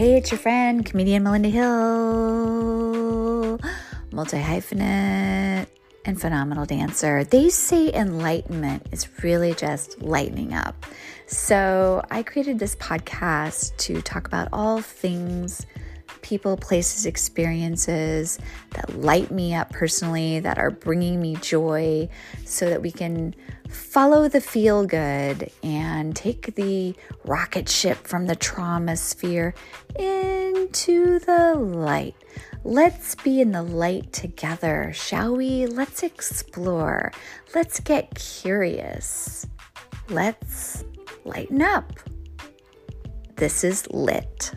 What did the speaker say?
Hey, it's your friend, comedian Melinda Hill, multi hyphenate and phenomenal dancer. They say enlightenment is really just lightening up. So I created this podcast to talk about all things people, places, experiences that light me up personally, that are bringing me joy, so that we can follow the feel good and take the rocket ship from the trauma sphere into the light. Let's be in the light together, shall we? Let's explore. Let's get curious. Let's lighten up. This is lit.